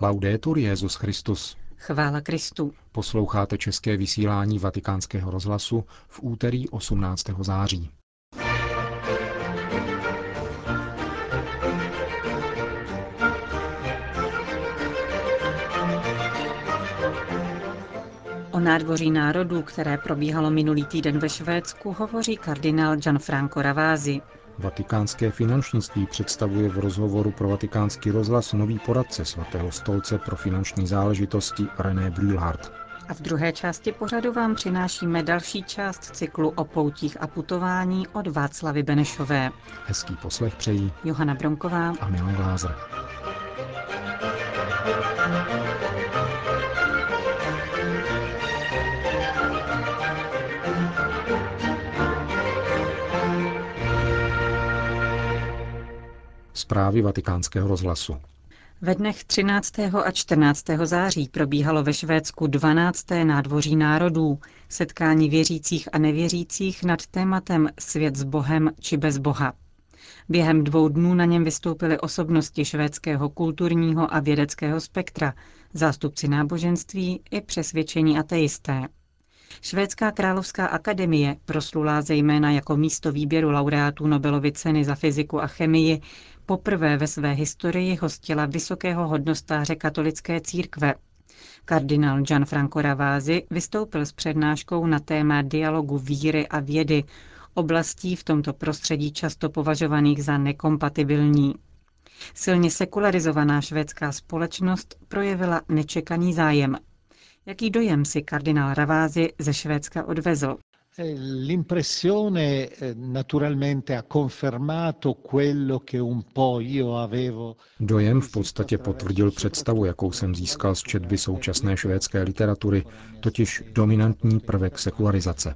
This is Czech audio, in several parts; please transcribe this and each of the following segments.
Laudetur Jezus Christus. Chvála Kristu. Posloucháte české vysílání Vatikánského rozhlasu v úterý 18. září. O nádvoří národů, které probíhalo minulý týden ve Švédsku, hovoří kardinál Gianfranco Ravázi. Vatikánské finančnictví představuje v rozhovoru pro vatikánský rozhlas nový poradce svatého stolce pro finanční záležitosti René Brühlhardt. A v druhé části pořadu vám přinášíme další část cyklu o poutích a putování od Václavy Benešové. Hezký poslech přejí Johana Bronková a Milan Glázer. Zprávy vatikánského rozhlasu. Ve dnech 13. a 14. září probíhalo ve Švédsku 12. nádvoří národů, setkání věřících a nevěřících nad tématem Svět s Bohem či bez Boha. Během dvou dnů na něm vystoupily osobnosti švédského kulturního a vědeckého spektra, zástupci náboženství i přesvědčení ateisté. Švédská královská akademie, proslulá zejména jako místo výběru laureátů Nobelovy ceny za fyziku a chemii, poprvé ve své historii hostila vysokého hodnostáře katolické církve. Kardinál Gianfranco Ravázi vystoupil s přednáškou na téma dialogu víry a vědy, oblastí v tomto prostředí často považovaných za nekompatibilní. Silně sekularizovaná švédská společnost projevila nečekaný zájem. Jaký dojem si kardinál Ravázi ze Švédska odvezl? L'impressione naturalmente ha confermato quello che un po' io avevo. Dojem v podstatě potvrdil představu, jakou jsem získal z četby současné švédské literatury, totiž dominantní prvek sekularizace.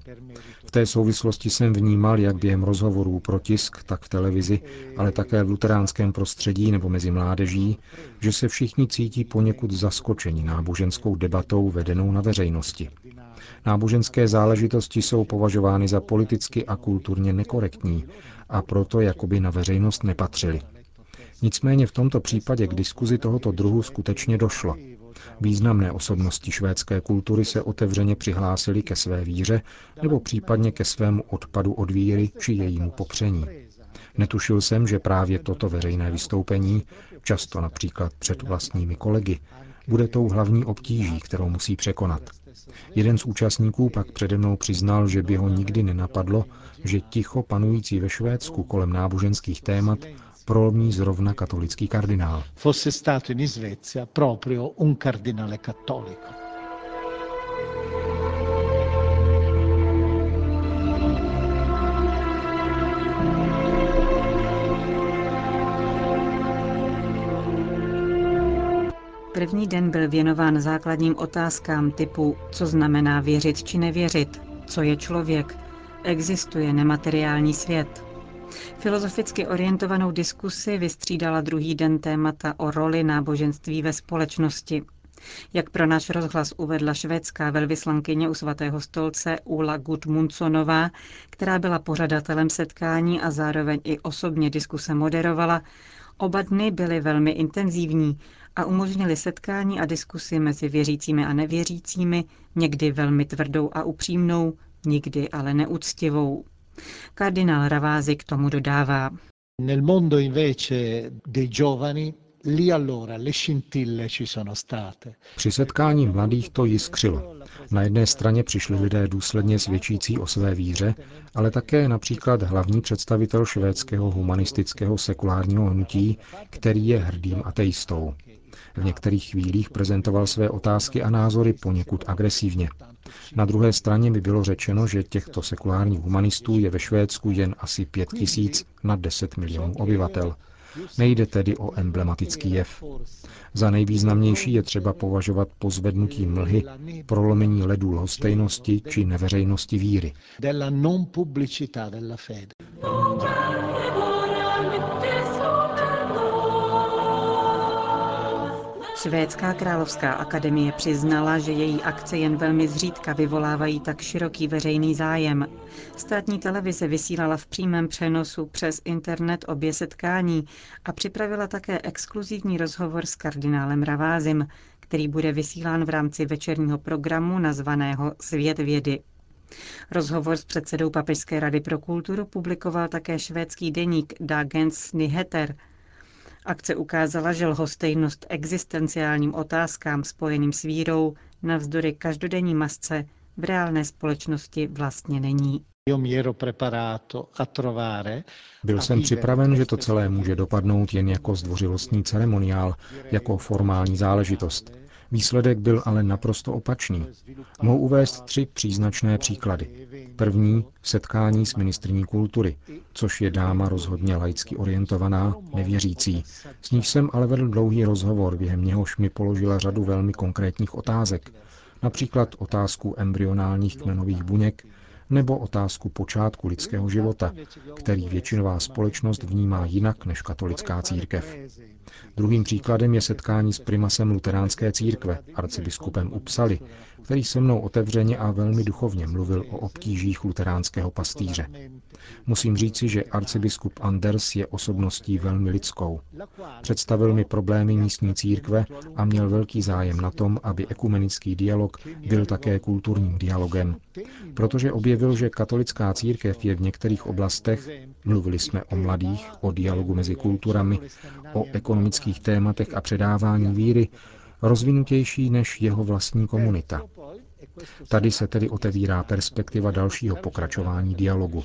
V té souvislosti jsem vnímal, jak během rozhovorů pro tisk, tak v televizi, ale také v luteránském prostředí nebo mezi mládeží, že se všichni cítí poněkud zaskočeni náboženskou debatou vedenou na veřejnosti. Náboženské záležitosti jsou považovány za politicky a kulturně nekorektní a proto jakoby na veřejnost nepatřily. Nicméně v tomto případě k diskuzi tohoto druhu skutečně došlo. Významné osobnosti švédské kultury se otevřeně přihlásily ke své víře nebo případně ke svému odpadu od víry či jejímu popření. Netušil jsem, že právě toto veřejné vystoupení, často například před vlastními kolegy, bude tou hlavní obtíží, kterou musí překonat. Jeden z účastníků pak přede mnou přiznal, že by ho nikdy nenapadlo, že ticho panující ve Švédsku kolem náboženských témat prolomí zrovna katolický kardinál. Fosse stato in Svezia proprio un cardinale cattolico. První den byl věnován základním otázkám typu, co znamená věřit či nevěřit, co je člověk, existuje nemateriální svět. Filozoficky orientovanou diskusi vystřídala druhý den témata o roli náboženství ve společnosti. Jak pro náš rozhlas uvedla švédská velvyslankyně u svatého stolce Ula Gudmundsonová, která byla pořadatelem setkání a zároveň i osobně diskuse moderovala, oba dny byly velmi intenzivní a umožnili setkání a diskusy mezi věřícími a nevěřícími, někdy velmi tvrdou a upřímnou, nikdy ale neúctivou. Kardinál Ravázi k tomu dodává. Nel mondo invece dei giovani lì allora le scintille ci sono state. Při setkání mladých to jiskřilo. Na jedné straně přišli lidé důsledně svědčící o své víře, ale také například hlavní představitel švédského humanistického sekulárního hnutí, který je hrdým ateistou. V některých chvílích prezentoval své otázky a názory poněkud agresivně. Na druhé straně by bylo řečeno, že těchto sekulárních humanistů je ve Švédsku jen asi pět tisíc na 10 milionů obyvatel. Nejde tedy o emblematický jev. Za nejvýznamnější je třeba považovat pozvednutí mlhy, prolomení ledů lhostejnosti či neveřejnosti víry. Švédská královská akademie přiznala, že její akce jen velmi zřídka vyvolávají tak široký veřejný zájem. Státní televize vysílala v přímém přenosu přes internet obě setkání a připravila také exkluzivní rozhovor s kardinálem Ravázim, který bude vysílán v rámci večerního programu nazvaného Svět vědy. Rozhovor s předsedou Papežské rady pro kulturu publikoval také švédský deník Dagens Nyheter – Akce ukázala, že lhostejnost existenciálním otázkám spojeným s vírou navzdory každodenní masce v reálné společnosti vlastně není. Byl jsem připraven, že to celé může dopadnout jen jako zdvořilostní ceremoniál, jako formální záležitost. Výsledek byl ale naprosto opačný. Mohu uvést tři příznačné příklady. První setkání s ministrní kultury, což je dáma rozhodně laicky orientovaná, nevěřící. S níž jsem ale vedl dlouhý rozhovor, během něhož mi položila řadu velmi konkrétních otázek. Například otázku embryonálních kmenových buněk nebo otázku počátku lidského života, který většinová společnost vnímá jinak než katolická církev. Druhým příkladem je setkání s primasem luteránské církve, arcibiskupem Upsali, který se mnou otevřeně a velmi duchovně mluvil o obtížích luteránského pastýře. Musím říci, že arcibiskup Anders je osobností velmi lidskou. Představil mi problémy místní církve a měl velký zájem na tom, aby ekumenický dialog byl také kulturním dialogem, protože objevil, že katolická církev je v některých oblastech, mluvili jsme o mladých, o dialogu mezi kulturami, o ekonomických tématech a předávání víry, rozvinutější než jeho vlastní komunita. Tady se tedy otevírá perspektiva dalšího pokračování dialogu.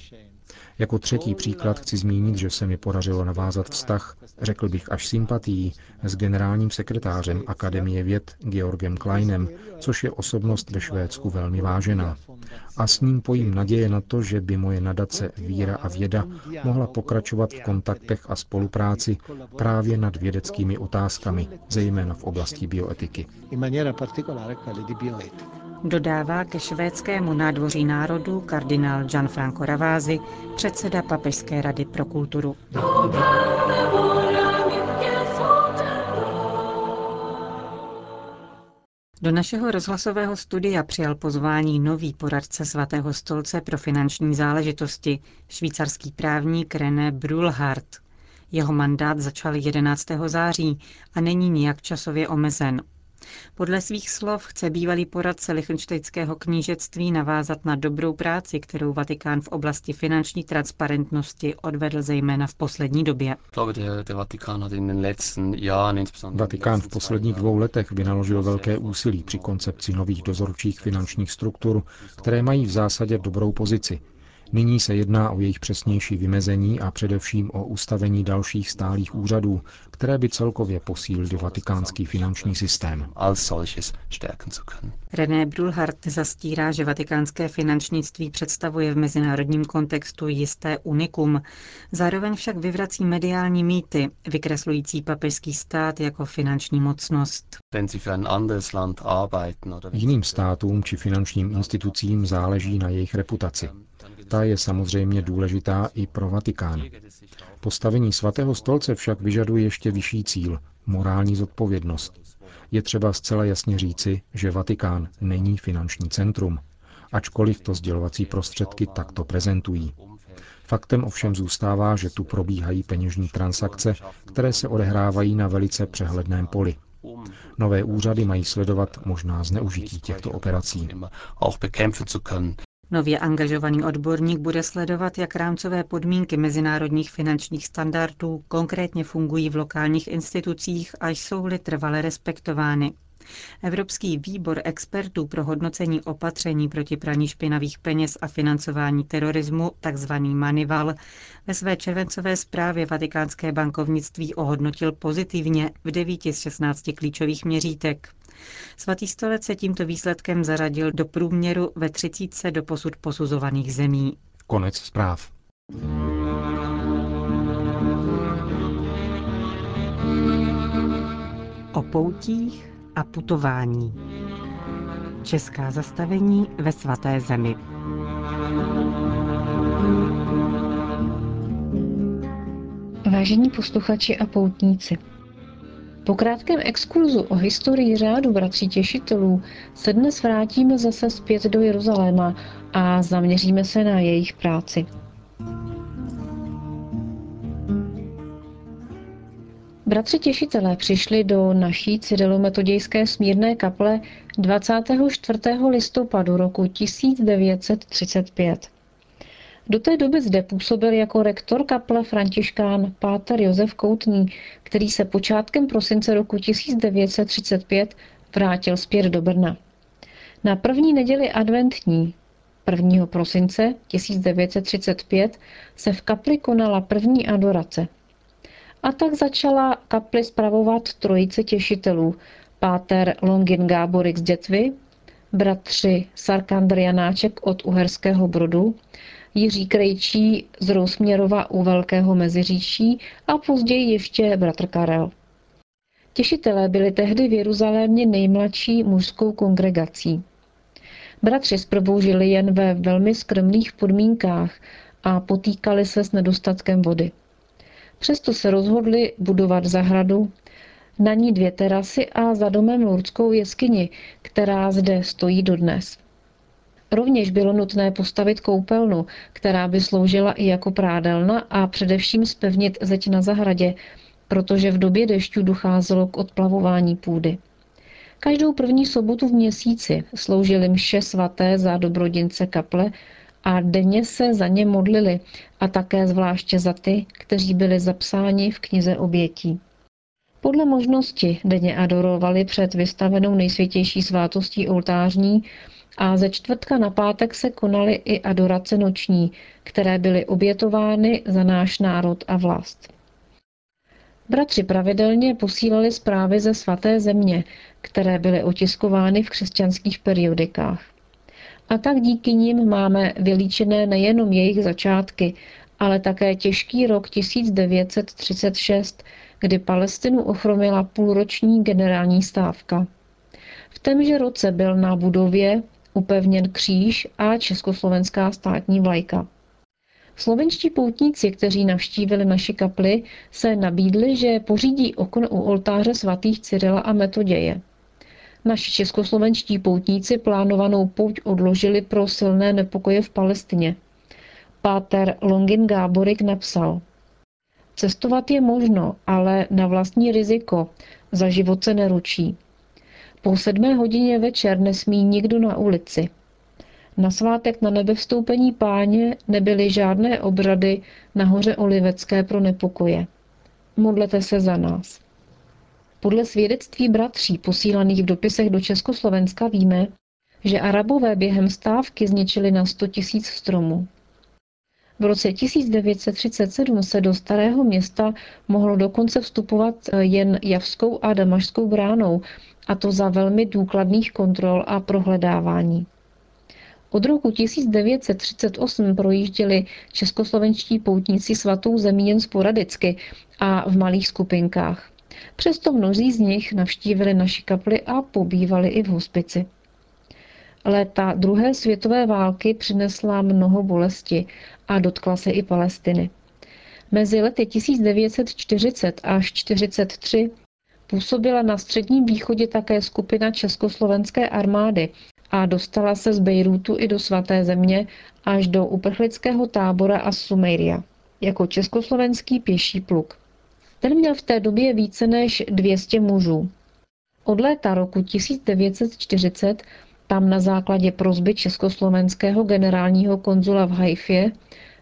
Jako třetí příklad chci zmínit, že se mi podařilo navázat vztah, řekl bych až sympatií, s generálním sekretářem Akademie věd Georgem Kleinem, což je osobnost ve Švédsku velmi vážená. A s ním pojím naděje na to, že by moje nadace Víra a věda mohla pokračovat v kontaktech a spolupráci právě nad vědeckými otázkami, zejména v oblasti bioetiky dodává ke švédskému nádvoří národů kardinál Gianfranco Ravázi, předseda Papežské rady pro kulturu. Do našeho rozhlasového studia přijal pozvání nový poradce svatého stolce pro finanční záležitosti, švýcarský právník René Brulhardt. Jeho mandát začal 11. září a není nijak časově omezen. Podle svých slov chce bývalý poradce Lichtenštejnského knížectví navázat na dobrou práci, kterou Vatikán v oblasti finanční transparentnosti odvedl zejména v poslední době. Vatikán v posledních dvou letech vynaložil velké úsilí při koncepci nových dozorčích finančních struktur, které mají v zásadě dobrou pozici, Nyní se jedná o jejich přesnější vymezení a především o ustavení dalších stálých úřadů, které by celkově posílily vatikánský finanční systém. René Brulhardt zastírá, že vatikánské finančnictví představuje v mezinárodním kontextu jisté unikum. Zároveň však vyvrací mediální mýty, vykreslující papežský stát jako finanční mocnost. Jiným státům či finančním institucím záleží na jejich reputaci. Ta je samozřejmě důležitá i pro Vatikán. Postavení svatého stolce však vyžaduje ještě vyšší cíl morální zodpovědnost. Je třeba zcela jasně říci, že Vatikán není finanční centrum, ačkoliv to sdělovací prostředky takto prezentují. Faktem ovšem zůstává, že tu probíhají peněžní transakce, které se odehrávají na velice přehledném poli. Nové úřady mají sledovat možná zneužití těchto operací. Nově angažovaný odborník bude sledovat, jak rámcové podmínky mezinárodních finančních standardů konkrétně fungují v lokálních institucích a jsou-li trvale respektovány. Evropský výbor expertů pro hodnocení opatření proti praní špinavých peněz a financování terorismu, takzvaný Manival, ve své červencové zprávě Vatikánské bankovnictví ohodnotil pozitivně v 9 z 16 klíčových měřítek. Svatý stolec se tímto výsledkem zaradil do průměru ve 30 do posud posuzovaných zemí. Konec zpráv. O poutích a putování. Česká zastavení ve svaté zemi. Vážení posluchači a poutníci, Po krátkém exkurzu o historii řádu bratří těšitelů se dnes vrátíme zase zpět do Jeruzaléma a zaměříme se na jejich práci. Bratři těšitelé přišli do naší cyrilometodějské smírné kaple 24. listopadu roku 1935. Do té doby zde působil jako rektor kaple františkán Páter Josef Koutný, který se počátkem prosince roku 1935 vrátil zpět do Brna. Na první neděli adventní 1. prosince 1935 se v kapli konala první adorace. A tak začala kapli spravovat trojice těšitelů, páter Longin Gáborik z Dětvy, bratři Sarkandr Janáček od Uherského Brodu, Jiří Krejčí z Rousměrova u Velkého Meziříčí a později ještě bratr Karel. Těšitelé byli tehdy v Jeruzalémě nejmladší mužskou kongregací. Bratři zprvu žili jen ve velmi skromných podmínkách a potýkali se s nedostatkem vody. Přesto se rozhodli budovat zahradu, na ní dvě terasy a za domem Lurdskou jeskyni, která zde stojí dodnes. Rovněž bylo nutné postavit koupelnu, která by sloužila i jako prádelna a především spevnit zeď na zahradě, protože v době dešťů docházelo k odplavování půdy. Každou první sobotu v měsíci sloužili mše svaté za dobrodince kaple a denně se za ně modlili a také zvláště za ty, kteří byli zapsáni v knize obětí. Podle možnosti denně adorovali před vystavenou nejsvětější svátostí oltářní a ze čtvrtka na pátek se konaly i adorace noční, které byly obětovány za náš národ a vlast. Bratři pravidelně posílali zprávy ze svaté země, které byly otiskovány v křesťanských periodikách. A tak díky nim máme vylíčené nejenom jejich začátky, ale také těžký rok 1936, kdy Palestinu ochromila půlroční generální stávka. V témže roce byl na budově upevněn kříž a československá státní vlajka. Slovenští poutníci, kteří navštívili naši kapli, se nabídli, že pořídí okno u oltáře svatých Cyrila a Metoděje. Naši českoslovenští poutníci plánovanou pouť odložili pro silné nepokoje v Palestině. Páter Longin Gáborik napsal Cestovat je možno, ale na vlastní riziko, za život se neručí. Po sedmé hodině večer nesmí nikdo na ulici. Na svátek na nebevstoupení páně nebyly žádné obřady na hoře Olivecké pro nepokoje. Modlete se za nás. Podle svědectví bratří posílaných v dopisech do Československa víme, že Arabové během stávky zničili na 100 tisíc stromů. V roce 1937 se do starého města mohlo dokonce vstupovat jen Javskou a Damašskou bránou, a to za velmi důkladných kontrol a prohledávání. Od roku 1938 projížděli českoslovenští poutníci svatou zemí jen sporadicky a v malých skupinkách. Přesto mnozí z nich navštívili naši kapli a pobývali i v hospici. Léta druhé světové války přinesla mnoho bolesti a dotkla se i Palestiny. Mezi lety 1940 až 1943 působila na středním východě také skupina československé armády a dostala se z Bejrútu i do svaté země až do uprchlického tábora a Sumeiria jako československý pěší pluk. Ten měl v té době více než 200 mužů. Od léta roku 1940 tam na základě prozby československého generálního konzula v Haifě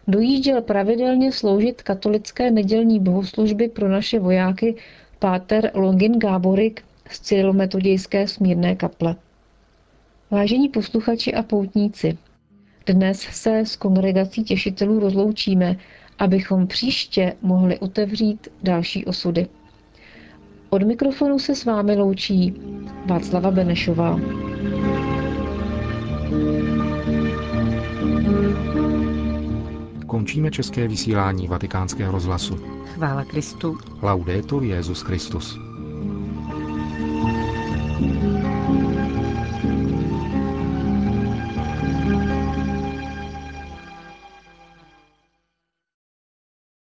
dojížděl pravidelně sloužit katolické nedělní bohoslužby pro naše vojáky páter Longin Gáborik z Cyrilometodějské smírné kaple. Vážení posluchači a poutníci, dnes se s kongregací těšitelů rozloučíme, abychom příště mohli otevřít další osudy. Od mikrofonu se s vámi loučí Václava Benešová. Končíme české vysílání vatikánského rozhlasu. Chvála Kristu. Laudetur Jezus Christus.